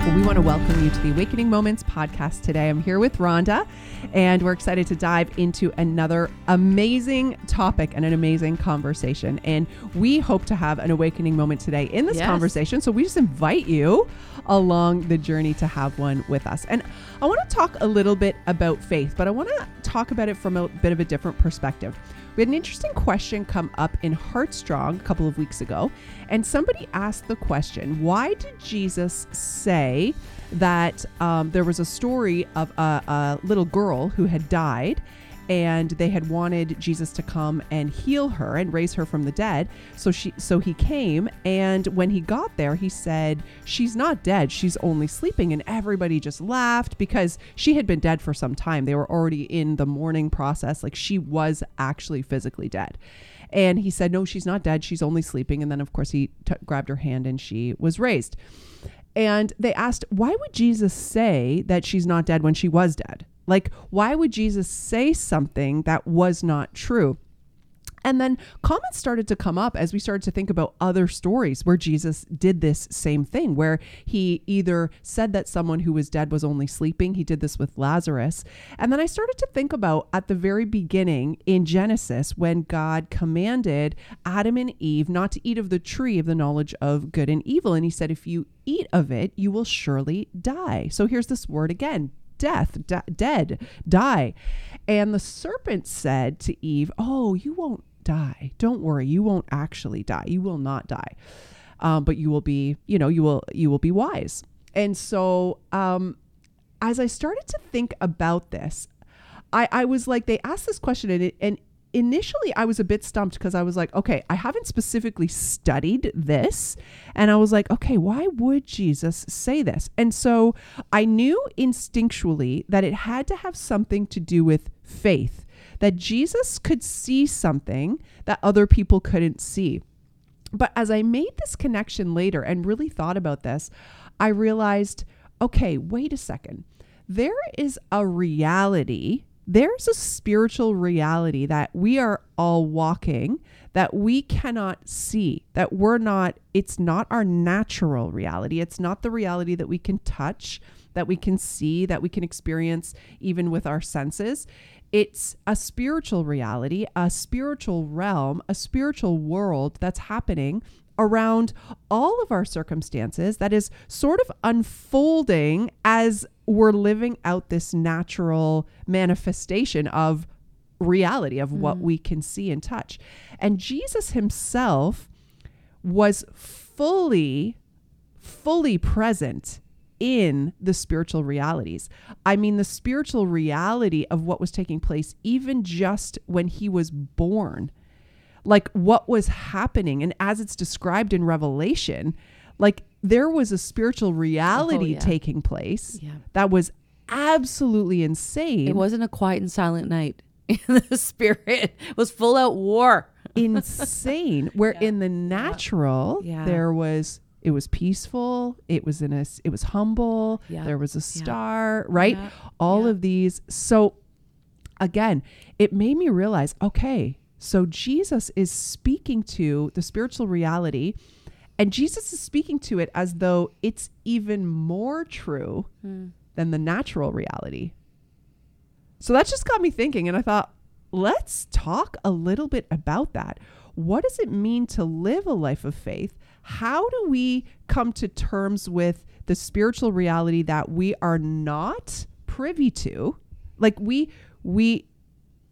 Well, we want to welcome you to the Awakening Moments podcast today. I'm here with Rhonda, and we're excited to dive into another amazing topic and an amazing conversation. And we hope to have an awakening moment today in this Yes. conversation. So we just invite you along the journey to have one with us. And I want to talk a little bit about faith, but I want to talk about it from a bit of a different perspective. We had an interesting question come up in Heartstrong a couple of weeks ago, and somebody asked the question why did Jesus say that um, there was a story of a, a little girl who had died? And they had wanted Jesus to come and heal her and raise her from the dead. So she so he came and when he got there he said she's not dead, she's only sleeping and everybody just laughed because she had been dead for some time. They were already in the mourning process like she was actually physically dead. And he said no, she's not dead, she's only sleeping and then of course he t- grabbed her hand and she was raised. And they asked, why would Jesus say that she's not dead when she was dead? Like, why would Jesus say something that was not true? And then comments started to come up as we started to think about other stories where Jesus did this same thing, where he either said that someone who was dead was only sleeping. He did this with Lazarus. And then I started to think about at the very beginning in Genesis when God commanded Adam and Eve not to eat of the tree of the knowledge of good and evil. And he said, if you eat of it, you will surely die. So here's this word again death, de- dead, die. And the serpent said to Eve, Oh, you won't die. Don't worry. You won't actually die. You will not die. Um, but you will be, you know, you will, you will be wise. And so, um, as I started to think about this, I, I was like, they asked this question and, it, and initially I was a bit stumped because I was like, okay, I haven't specifically studied this. And I was like, okay, why would Jesus say this? And so I knew instinctually that it had to have something to do with faith, that Jesus could see something that other people couldn't see. But as I made this connection later and really thought about this, I realized okay, wait a second. There is a reality, there's a spiritual reality that we are all walking that we cannot see, that we're not, it's not our natural reality. It's not the reality that we can touch, that we can see, that we can experience even with our senses. It's a spiritual reality, a spiritual realm, a spiritual world that's happening around all of our circumstances that is sort of unfolding as we're living out this natural manifestation of reality of what mm. we can see and touch. And Jesus himself was fully fully present in the spiritual realities. I mean, the spiritual reality of what was taking place, even just when he was born, like what was happening. And as it's described in Revelation, like there was a spiritual reality yeah. taking place Yeah. that was absolutely insane. It wasn't a quiet and silent night. the spirit was full out war. insane where in the natural Yeah. there was it was peaceful it was in a it was humble Yeah. there was a star right Yeah. all Yeah. of these so again it made me realize okay so jesus is speaking to the spiritual reality and jesus is speaking to it as though it's even more true hmm. than the natural reality so that just got me thinking, and I thought, let's talk a little bit about that. What does it mean to live a life of faith? How do we come to terms with the spiritual reality that we are not privy to? Like we we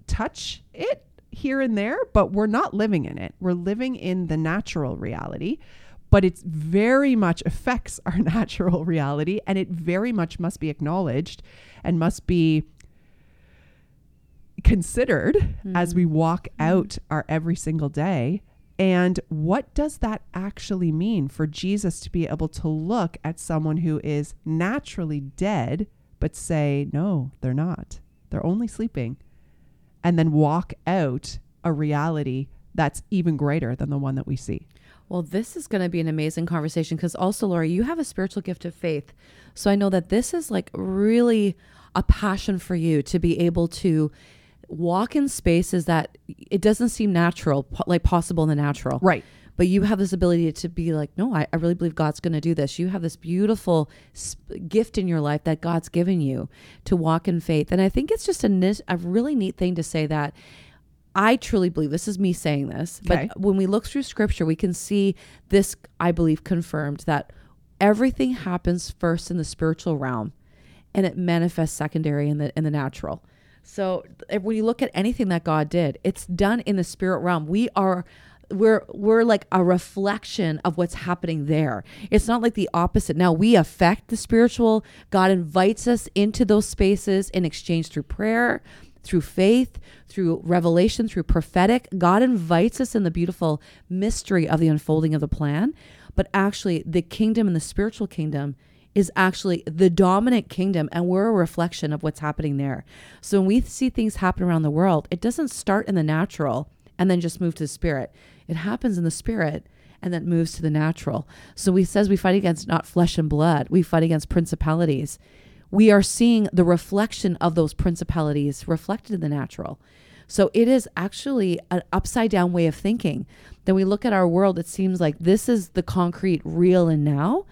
touch it here and there, but we're not living in it. We're living in the natural reality, but it very much affects our natural reality and it very much must be acknowledged and must be considered as we hmm. walk hmm. out our every single day. And what does that actually mean for Jesus to be able to look at someone who is naturally dead, but say, no, they're not? They're only sleeping. And then walk out a reality that's even greater than the one that we see. Well, this is going to be an amazing conversation because also, Lori, you have a spiritual gift of faith. So I know that this is like really a passion for you to be able to walk in spaces that it doesn't seem natural, like possible in the natural. Right. but you have this ability to be like, no, I, I really believe God's going to do this. You have this beautiful sp- gift in your life that God's given you to walk in faith. And I think it's just a, a really neat thing to say that I truly believe this is me saying this, Okay. but when we look through scripture, we can see this, I believe, confirmed that everything happens first in the spiritual realm and it manifests secondary in the in the natural. So if, when you look at anything that God did, it's done in the spirit realm. We are we're we're like a reflection of what's happening there. It's not like the opposite. Now we affect the spiritual. God invites us into those spaces in exchange through prayer, through faith, through revelation, through prophetic. God invites us in the beautiful mystery of the unfolding of the plan. But actually, the kingdom and the spiritual kingdom is actually the dominant kingdom, and we're a reflection of what's happening there. So when we see things happen around the world, it doesn't start in the natural and then just move to the spirit. It happens in the spirit and then moves to the natural. So we says we fight against not flesh and blood, we fight against principalities. We are seeing the reflection of those principalities reflected in the natural. So it is actually an upside down way of thinking. Then we look at our world, it seems like this is the concrete, real and now.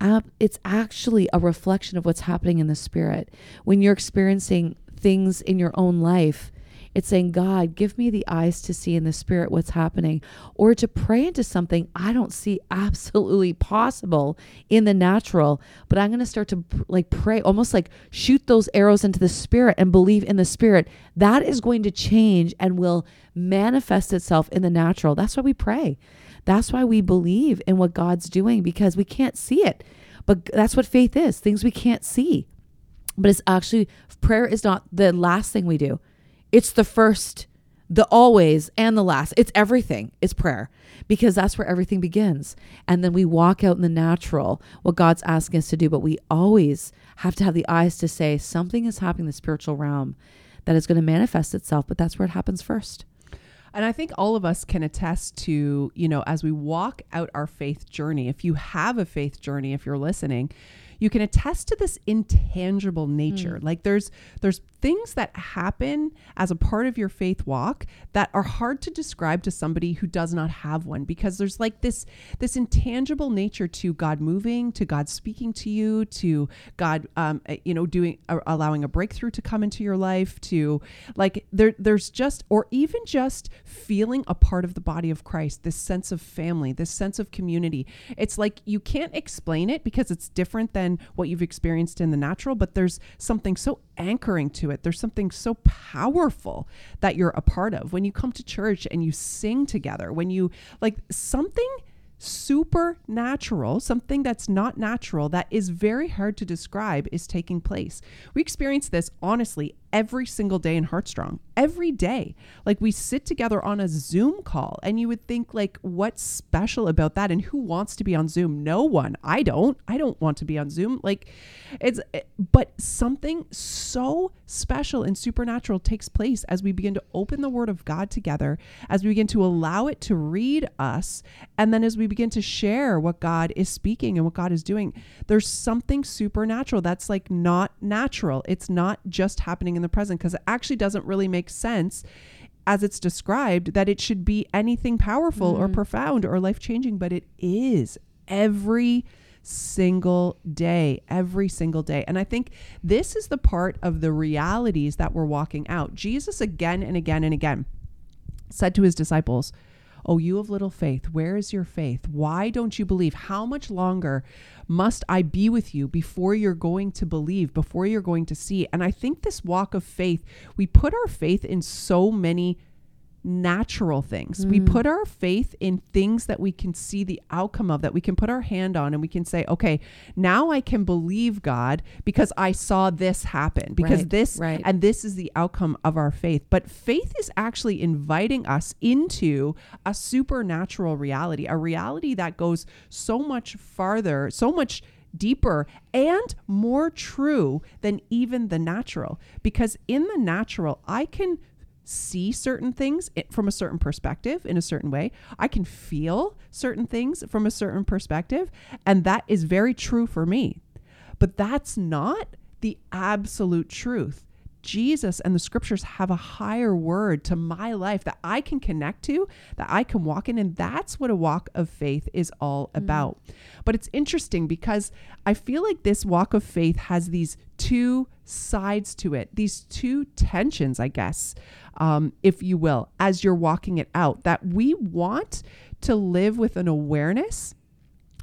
Uh, it's actually a reflection of what's happening in the spirit. When you're experiencing things in your own life, it's saying, God, give me the eyes to see in the spirit what's happening, or to pray into something I don't see absolutely possible in the natural, but I'm going to start to like pray, almost like shoot those arrows into the spirit and believe in the spirit. That is going to change and will manifest itself in the natural. That's why we pray. That's why we believe in what God's doing because we can't see it. But that's what faith is things we can't see. But it's actually, prayer is not the last thing we do, it's the first, the always, and the last. It's everything, it's prayer because that's where everything begins. And then we walk out in the natural, what God's asking us to do. But we always have to have the eyes to say something is happening in the spiritual realm that is going to manifest itself, but that's where it happens first. And I think all of us can attest to, you know, as we walk out our faith journey, if you have a faith journey, if you're listening, you can attest to this intangible nature. Mm. Like there's there's things that happen as a part of your faith walk that are hard to describe to somebody who does not have one because there's like this this intangible nature to God moving, to God speaking to you, to God um uh, you know doing uh, allowing a breakthrough to come into your life, to like there there's just or even just feeling a part of the body of Christ, this sense of family, this sense of community. It's like you can't explain it because it's different than what you've experienced in the natural, but there's something so anchoring to it. There's something so powerful that you're a part of. When you come to church and you sing together, when you like something supernatural, something that's not natural, that is very hard to describe, is taking place. We experience this honestly every single day in Heartstrong. Every day. Like we sit together on a Zoom call and you would think like what's special about that and who wants to be on Zoom? No one. I don't. I don't want to be on Zoom. Like it's eh, but something so special and supernatural takes place as we begin to open the word of God together, as we begin to allow it to read us, and then as we begin to share what God is speaking and what God is doing. There's something supernatural that's like not natural. It's not just happening in the present because it actually doesn't really make sense as it's described that it should be anything powerful or mm. profound or life changing, but it is every single day, every single day. And I think this is the part of the realities that we're walking out. Jesus, again and again and again, said to his disciples, Oh, you of little faith, where is your faith? Why don't you believe? How much longer must I be with you before you're going to believe, before you're going to see? And I think this walk of faith, we put our faith in so many natural things. We mm. put our faith in things that we can see the outcome of, that we can put our hand on, and we can say, okay, now I can believe God because I saw this happen, because Right, this, right. and this is the outcome of our faith. But faith is actually inviting us into a supernatural reality, a reality that goes so much farther, so much deeper and more true than even the natural. Because in the natural, I can see certain things from a certain perspective in a certain way. I can feel certain things from a certain perspective. And that is very true for me. But that's not the absolute truth. Jesus and the scriptures have a higher word to my life that I can connect to, that I can walk in. And that's what a walk of faith is all about. But it's interesting because I feel like this walk of faith has these two sides to it, these two tensions, I guess, um, if you will, as you're walking it out, that we want to live with an awareness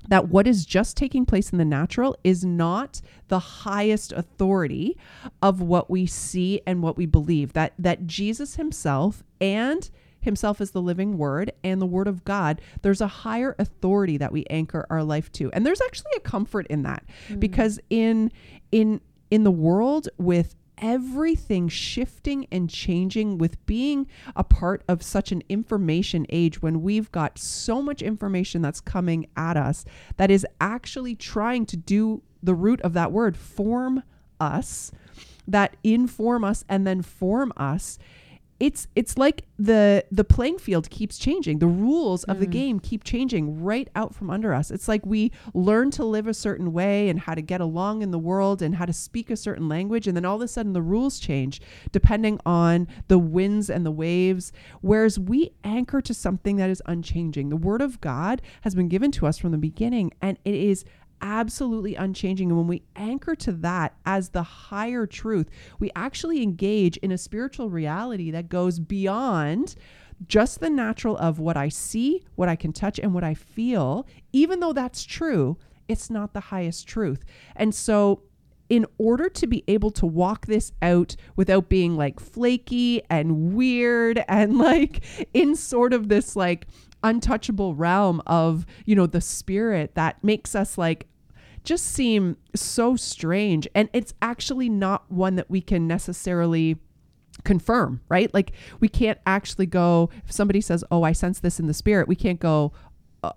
that what is just taking place in the natural is not the highest authority of what we see and what we believe that that Jesus himself and himself as the living word and the word of God there's a higher authority that we anchor our life to and there's actually a comfort in that mm. because in in in the world with everything shifting and changing with being a part of such an information age when we've got so much information that's coming at us that is actually trying to do the root of that word form us that inform us and then form us it's it's like the the playing field keeps changing. The rules of mm. the game keep changing right out from under us. It's like we learn to live a certain way and how to get along in the world and how to speak a certain language and then all of a sudden the rules change depending on the winds and the waves. Whereas we anchor to something that is unchanging. The word of god has been given to us from the beginning and it is absolutely unchanging. And when we anchor to that as the higher truth, we actually engage in a spiritual reality that goes beyond just the natural of what I see, what I can touch, and what I feel. Even though that's true, it's not the highest truth. And so, in order to be able to walk this out without being like flaky and weird and like in sort of this like untouchable realm of, you know, the spirit that makes us like just seem so strange. And it's actually not one that we can necessarily confirm, right? Like we can't actually go, if somebody says, Oh, I sense this in the spirit, we can't go, uh,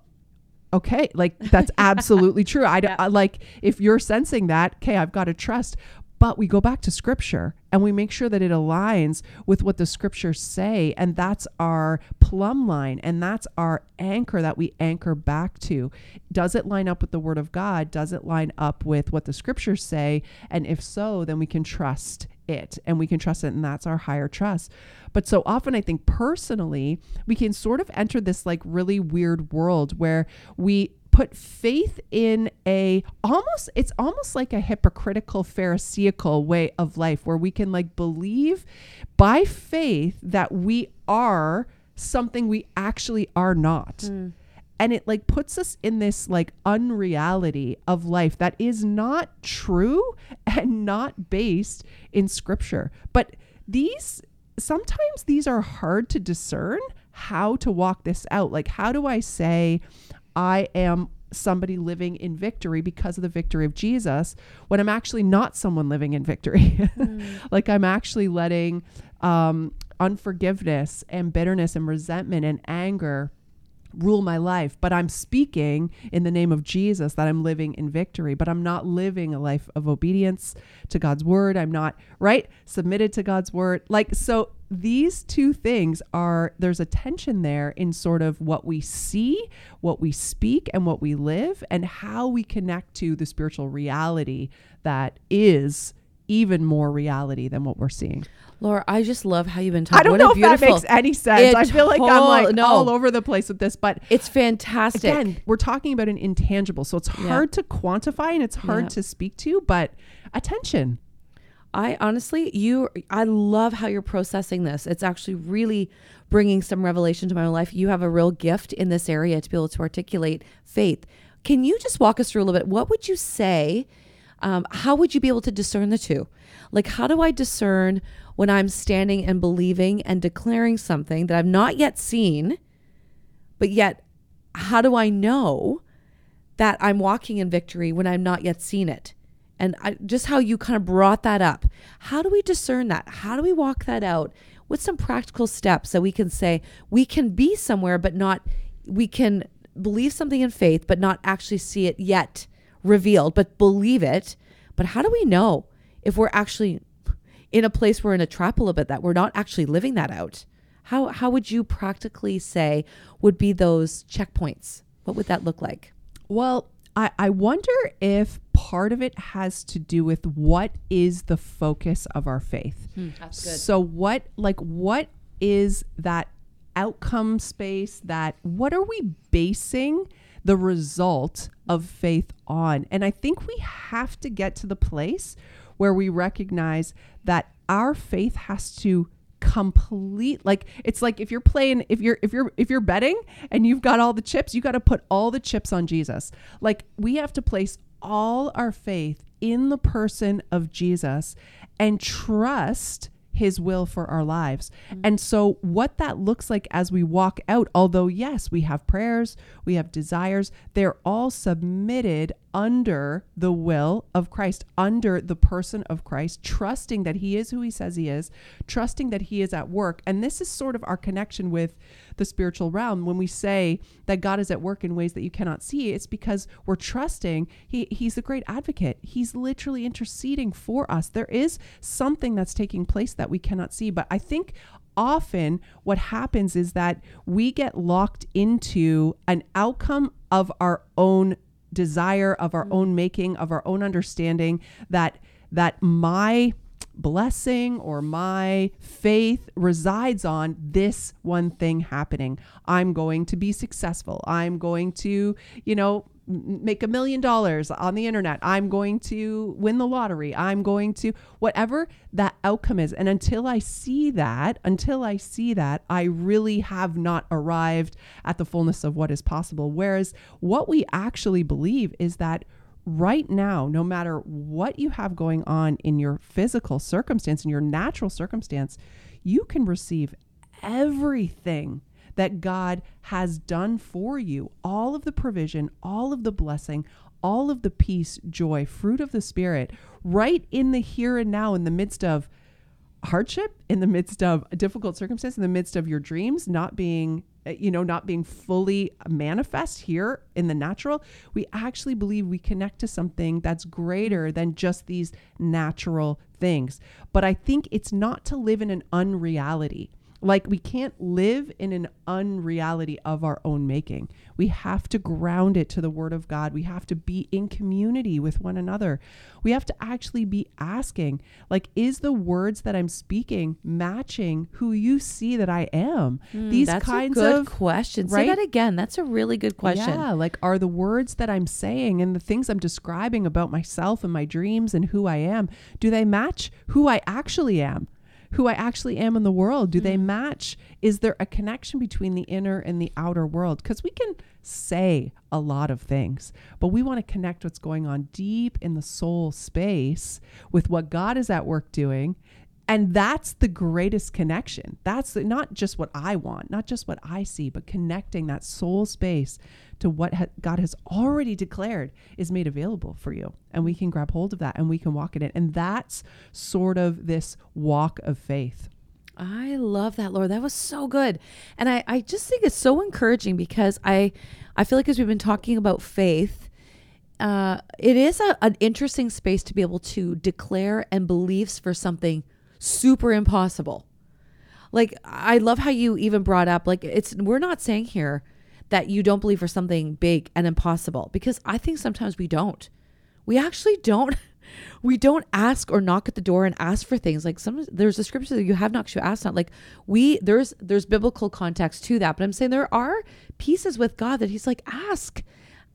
okay like that's absolutely true i, yeah. I like if you're sensing that okay i've got to trust but we go back to scripture and we make sure that it aligns with what the scriptures say. And that's our plumb line and that's our anchor that we anchor back to. Does it line up with the word of God? Does it line up with what the scriptures say? And if so, then we can trust it and we can trust it. And that's our higher trust. But so often, I think personally, we can sort of enter this like really weird world where we put faith in a almost it's almost like a hypocritical pharisaical way of life where we can like believe by faith that we are something we actually are not. Mm. and it like puts us in this like unreality of life that is not true and not based in scripture. But these sometimes these are hard to discern how to walk this out. Like how do i say I am somebody living in victory because of the victory of Jesus when I'm actually not someone living in victory. Mm. like I'm actually letting um, unforgiveness and bitterness and resentment and anger rule my life, but I'm speaking in the name of Jesus that I'm living in victory, but I'm not living a life of obedience to God's word. I'm not, right? Submitted to God's word. Like, so these two things are there's a tension there in sort of what we see, what we speak, and what we live, and how we connect to the spiritual reality that is even more reality than what we're seeing. Lori, I just love how you've been talking. I don't what know if that makes any sense. It I feel like I'm like no. all over the place with this, but it's fantastic. Again, we're talking about an intangible, so it's hard yeah. to quantify and it's hard yeah. to speak to, but attention. I honestly, you, I love how you're processing this. It's actually really bringing some revelation to my own life. You have a real gift in this area to be able to articulate faith. Can you just walk us through a little bit? What would you say? Um, how would you be able to discern the two? Like, how do I discern when I'm standing and believing and declaring something that I've not yet seen, but yet, how do I know that I'm walking in victory when I've not yet seen it? And I, just how you kind of brought that up. How do we discern that? How do we walk that out? What's some practical steps that we can say we can be somewhere, but not, we can believe something in faith, but not actually see it yet revealed, but believe it. But how do we know if we're actually in a place we're in a trap a little bit that we're not actually living that out? How, how would you practically say would be those checkpoints? What would that look like? Well, I, I wonder if part of it has to do with what is the focus of our faith. Hmm. So what like what is that outcome space that what are we basing the result of faith on? And I think we have to get to the place where we recognize that our faith has to complete like it's like if you're playing if you're if you're if you're betting and you've got all the chips you got to put all the chips on Jesus like we have to place all our faith in the person of Jesus and trust his will for our lives. Mm-hmm. And so, what that looks like as we walk out, although, yes, we have prayers, we have desires, they're all submitted under the will of Christ, under the person of Christ, trusting that he is who he says he is, trusting that he is at work. And this is sort of our connection with the spiritual realm. When we say that God is at work in ways that you cannot see, it's because we're trusting he, he's a great advocate. He's literally interceding for us. There is something that's taking place that we cannot see. But I think often what happens is that we get locked into an outcome of our own desire of our mm. own making of our own understanding that that my blessing or my faith resides on this one thing happening. I'm going to be successful. I'm going to, you know, make a million dollars on the internet. I'm going to win the lottery. I'm going to whatever that outcome is. And until I see that, until I see that, I really have not arrived at the fullness of what is possible. Whereas what we actually believe is that right now, no matter what you have going on in your physical circumstance, in your natural circumstance, you can receive everything that God has done for you all of the provision, all of the blessing, all of the peace, joy, fruit of the Spirit, right in the here and now, in the midst of hardship, in the midst of a difficult circumstance, in the midst of your dreams not being uh, you know, not being fully manifest here in the natural, we actually believe we connect to something that's greater than just these natural things. But I think it's not to live in an unreality. Like we can't live in an unreality of our own making. We have to ground it to the word of God. We have to be in community with one another. We have to actually be asking, like, is the words that I'm speaking matching who you see that I am? Mm, These kinds of questions. Right? Say that again. That's a really good question. Yeah, like are the words that I'm saying and the things I'm describing about myself and my dreams and who I am, do they match who I actually am? Who I actually am in the world? Do mm they match? Is there a connection between the inner and the outer world? Because we can say a lot of things, but we want to connect what's going on deep in the soul space with what God is at work doing and that's the greatest connection. That's not just what I want, not just what I see, but connecting that soul space to what ha- God has already declared is made available for you. And we can grab hold of that and we can walk in it. And that's sort of this walk of faith. I love that, Lori. That was so good. And I, I just think it's so encouraging because I I feel like as we've been talking about faith, uh, it is a, an interesting space to be able to declare and beliefs for something super impossible. Like I love how you even brought up like it's we're not saying here that you don't believe for something big and impossible because I think sometimes we don't. We actually don't we don't ask or knock at the door and ask for things like some there's a scripture that you have not actually asked not. like we there's there's biblical context to that but i'm saying there are pieces with god that he's like ask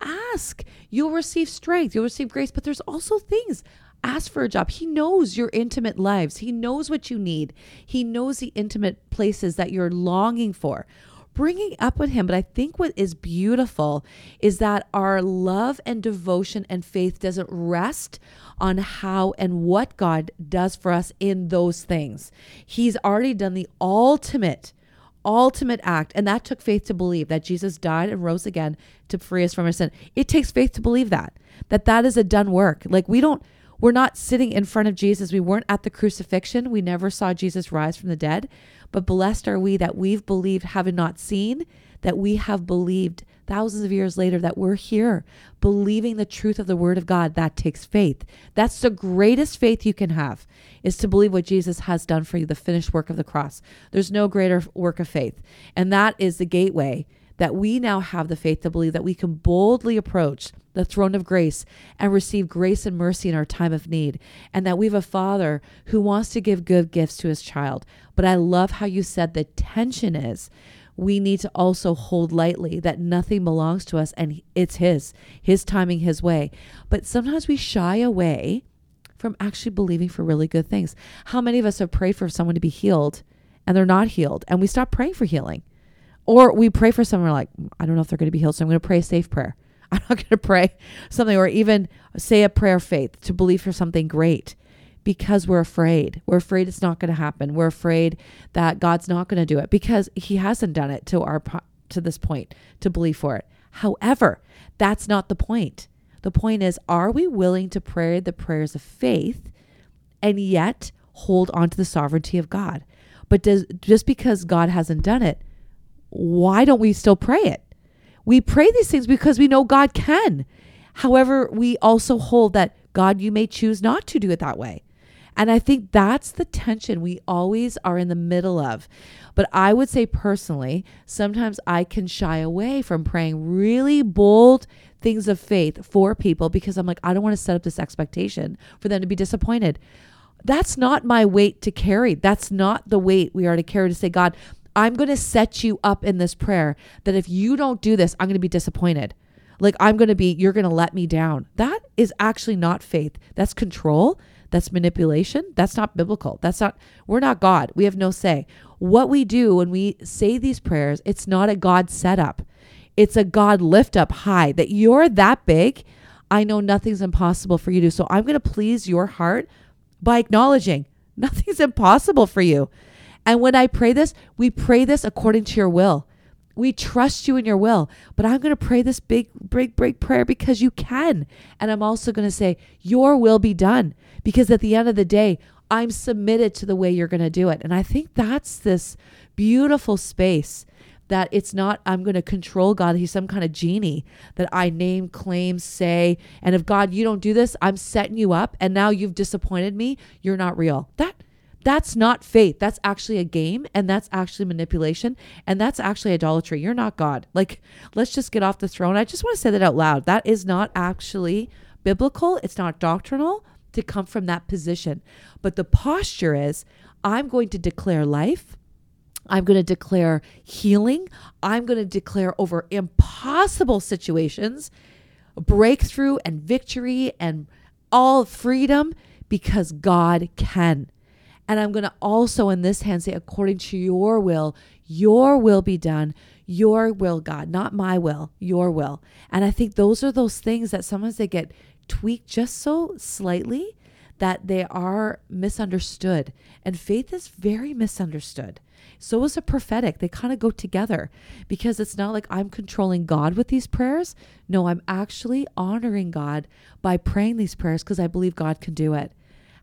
ask you'll receive strength you'll receive grace but there's also things ask for a job. He knows your intimate lives. He knows what you need. He knows the intimate places that you're longing for. Bringing up with him. But I think what is beautiful is that our love and devotion and faith doesn't rest on how and what God does for us in those things. He's already done the ultimate ultimate act and that took faith to believe that Jesus died and rose again to free us from our sin. It takes faith to believe that that that is a done work. Like we don't we're not sitting in front of Jesus. We weren't at the crucifixion. We never saw Jesus rise from the dead. But blessed are we that we've believed, having not seen, that we have believed thousands of years later that we're here believing the truth of the word of God. That takes faith. That's the greatest faith you can have is to believe what Jesus has done for you, the finished work of the cross. There's no greater work of faith. And that is the gateway that we now have the faith to believe that we can boldly approach the throne of grace and receive grace and mercy in our time of need, and that we have a Father who wants to give good gifts to his child. But I love how you said the tension is we need to also hold lightly that nothing belongs to us and it's His, His timing, His way. But sometimes we shy away from actually believing for really good things. How many of us have prayed for someone to be healed and they're not healed and we stop praying for healing? Or we pray for someone like, I don't know if they're going to be healed, so I'm going to pray a safe prayer. I'm not going to pray something or even say a prayer of faith to believe for something great because we're afraid. We're afraid it's not going to happen. We're afraid that God's not going to do it because he hasn't done it to our to this point to believe for it. However, that's not the point. The point is are we willing to pray the prayers of faith and yet hold on to the sovereignty of God? But does just because God hasn't done it, why don't we still pray it? We pray these things because we know God can. However, we also hold that God, you may choose not to do it that way. And I think that's the tension we always are in the middle of. But I would say personally, sometimes I can shy away from praying really bold things of faith for people because I'm like, I don't want to set up this expectation for them to be disappointed. That's not my weight to carry. That's not the weight we are to carry to say, God, I'm going to set you up in this prayer that if you don't do this, I'm going to be disappointed. Like, I'm going to be, you're going to let me down. That is actually not faith. That's control. That's manipulation. That's not biblical. That's not, we're not God. We have no say. What we do when we say these prayers, it's not a God setup. It's a God lift up high that you're that big. I know nothing's impossible for you to do. So I'm going to please your heart by acknowledging nothing's impossible for you. And when I pray this, we pray this according to your will. We trust you in your will. But I'm going to pray this big, big, big prayer because you can. And I'm also going to say, Your will be done. Because at the end of the day, I'm submitted to the way you're going to do it. And I think that's this beautiful space that it's not, I'm going to control God. He's some kind of genie that I name, claim, say. And if God, you don't do this, I'm setting you up. And now you've disappointed me. You're not real. That that's not faith. That's actually a game and that's actually manipulation and that's actually idolatry. You're not God. Like, let's just get off the throne. I just want to say that out loud. That is not actually biblical, it's not doctrinal to come from that position. But the posture is I'm going to declare life. I'm going to declare healing. I'm going to declare over impossible situations breakthrough and victory and all freedom because God can. And I'm going to also in this hand say, according to your will, your will be done. Your will, God, not my will, your will. And I think those are those things that sometimes they get tweaked just so slightly that they are misunderstood. And faith is very misunderstood. So is a prophetic. They kind of go together because it's not like I'm controlling God with these prayers. No, I'm actually honoring God by praying these prayers because I believe God can do it.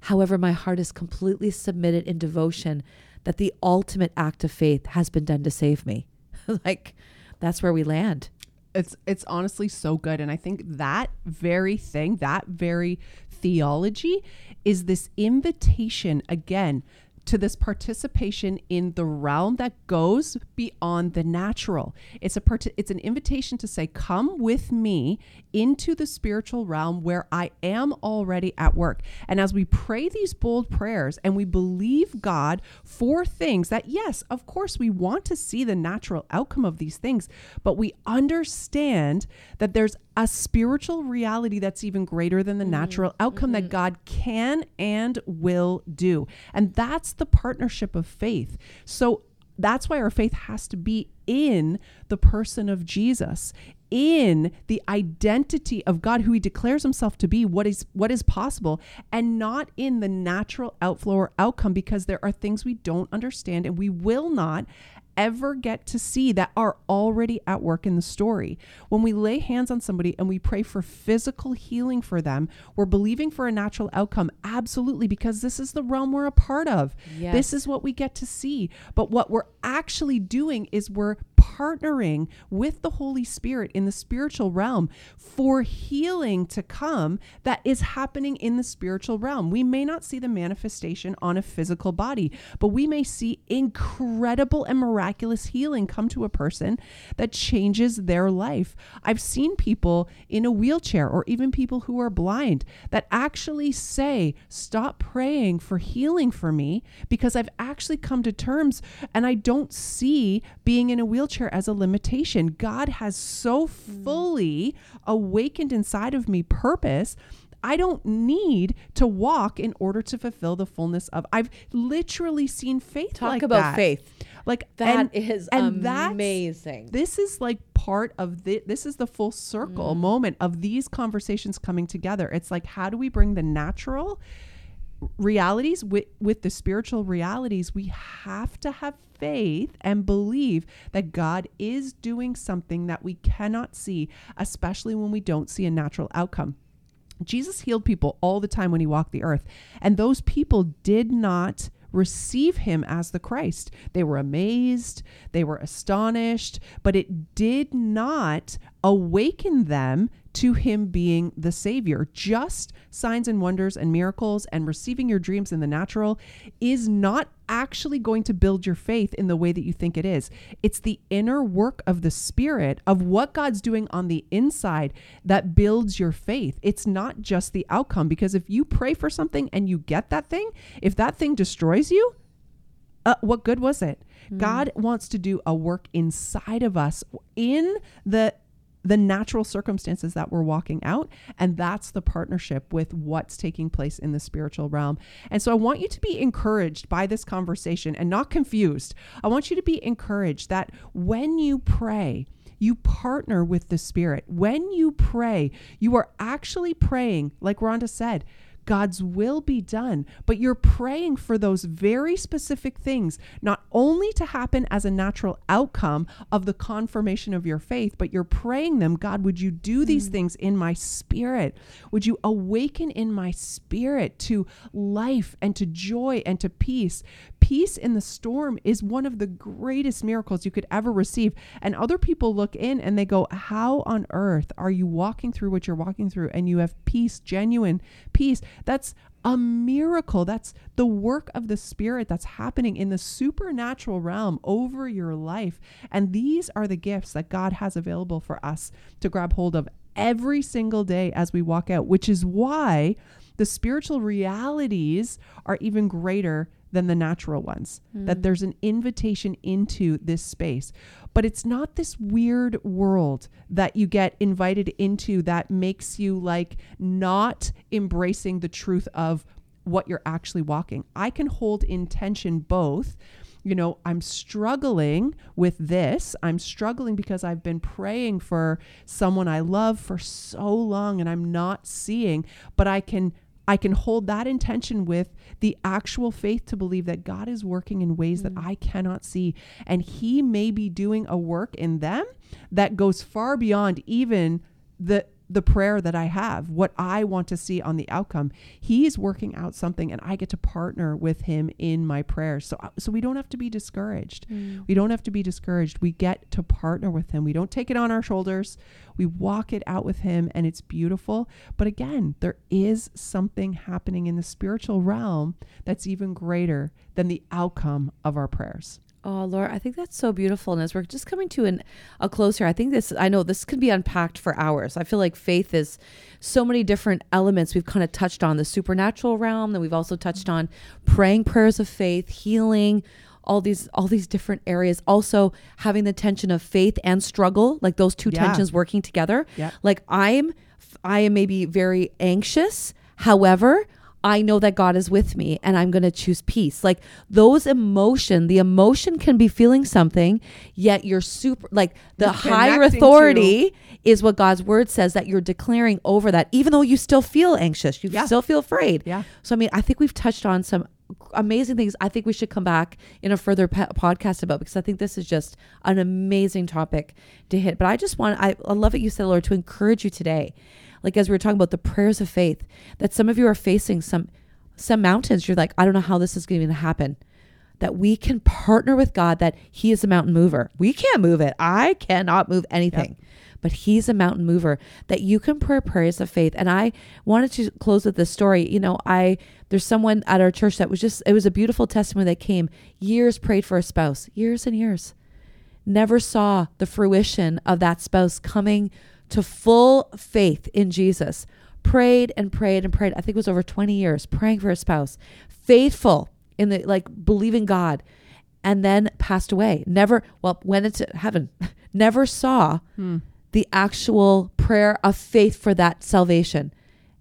However, my heart is completely submitted in devotion that the ultimate act of faith has been done to save me. like that's where we land. It's it's honestly so good and I think that very thing, that very theology is this invitation again to this participation in the realm that goes beyond the natural. It's a part- it's an invitation to say come with me into the spiritual realm where I am already at work. And as we pray these bold prayers and we believe God for things that yes, of course we want to see the natural outcome of these things, but we understand that there's a spiritual reality that's even greater than the mm-hmm. natural outcome mm-hmm. that God can and will do. And that's the partnership of faith. So that's why our faith has to be in the person of Jesus, in the identity of God who he declares himself to be, what is what is possible, and not in the natural outflow or outcome because there are things we don't understand and we will not ever get to see that are already at work in the story. When we lay hands on somebody and we pray for physical healing for them, we're believing for a natural outcome. Absolutely, because this is the realm we're a part of. Yes. This is what we get to see. But what we're actually doing is we're partnering with the Holy Spirit in the spiritual realm for healing to come that is happening in the spiritual realm. We may not see the manifestation on a physical body, but we may see incredible and miraculous healing come to a person that changes their life. I've seen people in a wheelchair or even people who are blind that actually say, Stop praying for healing for me because I've actually come to terms and I don't see being in a wheelchair as a limitation. God has so hmm. fully awakened inside of me purpose. I don't need to walk in order to fulfill the fullness of. I've literally seen faith. Talk like about that. faith. Like That and, is and amazing. this is like part of the this is the full circle mm. moment of these conversations coming together. It's like how do we bring the natural realities with with the spiritual realities? We have to have faith and believe that God is doing something that we cannot see especially when we don't see a natural outcome. Jesus healed people all the time when he walked the earth and those people did not receive him as the Christ. They were amazed, they were astonished, but it did not awaken them to him being the Savior. Just signs and wonders and miracles and receiving your dreams in the natural is not actually going to build your faith in the way that you think it is. It's the inner work of the Spirit of what God's doing on the inside that builds your faith. It's not just the outcome, because if you pray for something and you get that thing, if that thing destroys you, uh, what good was it? God wants to do a work inside of us in the the natural circumstances that we're walking out and that's the partnership with what's taking place in the spiritual realm. And so I want you to be encouraged by this conversation and not confused. I want you to be encouraged that when you pray, you partner with the Spirit. When you pray, you are actually praying, like Rhonda said, God's will be done, but you're praying for those very specific things, not only to happen as a natural outcome of the confirmation of your faith, but you're praying them, God, would you do mm. these things in my spirit? Would you awaken in my spirit to life and to joy and to peace? Peace in the storm is one of the greatest miracles you could ever receive. And other people look in and they go, How on earth are you walking through what you're walking through and you have peace, genuine peace? That's a miracle. That's the work of the Spirit that's happening in the supernatural realm over your life. And these are the gifts that God has available for us to grab hold of every single day as we walk out, which is why the spiritual realities are even greater than the natural ones. That hmm. there's an invitation into this space. But it's not this weird world that you get invited into that makes you like not embracing the truth of what you're actually walking. I can hold in tension both you know, I'm struggling with this. I'm struggling because I've been praying for someone I love for so long and I'm not seeing, but I can I can hold that intention with the actual faith to believe that God is working in ways that mm. I cannot see. And he may be doing a work in them that goes far beyond even the the prayer that I have, what I want to see on the outcome. He's working out something and I get to partner with him in my prayers. So uh, so we don't have to be discouraged. Mm. We don't have to be discouraged. We get to partner with him. We don't take it on our shoulders. We walk it out with him and it's beautiful. But again, there is something happening in the spiritual realm that's even greater than the outcome of our prayers. Oh, Lori, I think that's so beautiful. And as we're just coming to an, a close here, I think this, I know this could be unpacked for hours. I feel like faith is so many different elements. We've kind of touched on the supernatural realm, then we've also touched on praying prayers of faith, healing, all these all these different areas also having the tension of faith and struggle like those two Yeah. tensions working together Yeah. like i'm i am maybe very anxious however I know that God is with me and I'm going to choose peace. Like those emotion, the emotion can be feeling something, yet you're super like the higher authority is what God's word says that you're declaring over that even though you still feel anxious, you Yeah. still feel afraid. Yeah. So I mean, I think we've touched on some amazing things. I think we should come back in a further pe- podcast about because I think this is just an amazing topic to hit. But I just want I, I love what you said, Lori, to encourage you today. Like as we were talking about the prayers of faith, that some of you are facing some some mountains. You're like, I don't know how this is going to happen. that we can partner with God that He is a mountain mover. We can't move it. I cannot move anything. But he's a mountain mover that you can pray prayers of faith. And I wanted to close with this story. You know, I there's someone at our church that was just it was a beautiful testimony that came. Years prayed for a spouse, years and years. Never saw the fruition of that spouse coming to full faith in Jesus. Prayed and prayed and prayed. I think it was over 20 years praying for a spouse. Faithful in the like believing God and then passed away. Never, well, went into heaven. Never saw Hmm. the actual prayer of faith for that salvation.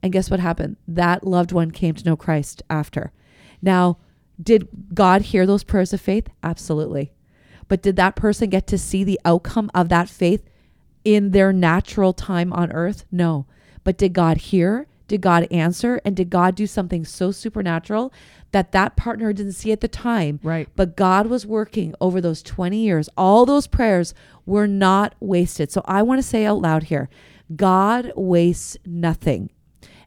And guess what happened? That loved one came to know Christ after. Now, did God hear those prayers of faith? Absolutely. But did that person get to see the outcome of that faith in their natural time on earth? No. But did God hear? Did God answer? And did God do something so supernatural that that partner didn't see at the time? Right. But God was working over those 20 years. All those prayers were not wasted. So I want to say out loud here God wastes nothing.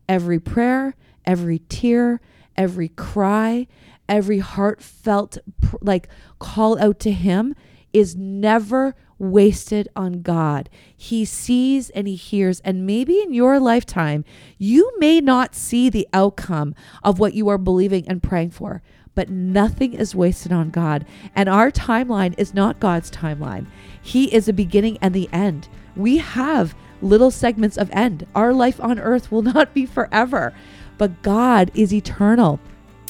Every prayer, every tear, every cry, every heartfelt like call out to Him is never wasted on God. He sees and He hears. And maybe in your lifetime, you may not see the outcome of what you are believing and praying for, but nothing is wasted on God. And our timeline is not God's timeline. He is the beginning and the end. We have little segments of end. Our life on earth will not be forever, but God is eternal.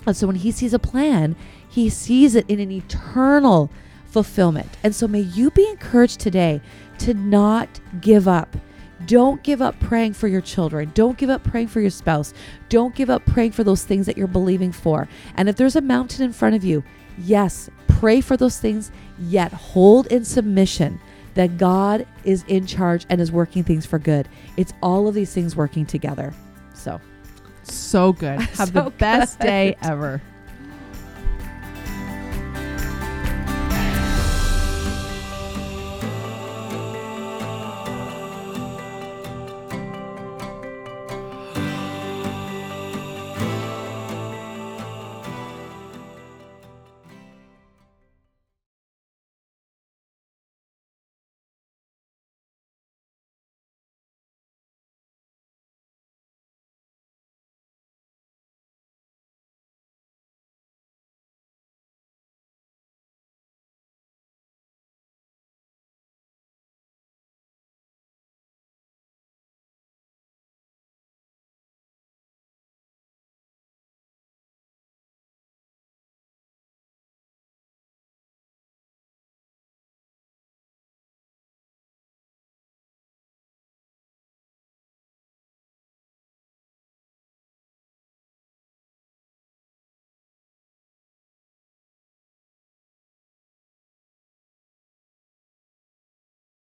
And so when He sees a plan, He sees it in an eternal fulfillment. And so may you be encouraged today to not give up. Don't give up praying for your children. Don't give up praying for your spouse. Don't give up praying for those things that you're believing for. And if there's a mountain in front of you, yes, pray for those things, yet hold in submission that God is in charge and is working things for good. It's all of these things working together. So, So good. Have the best good. day ever.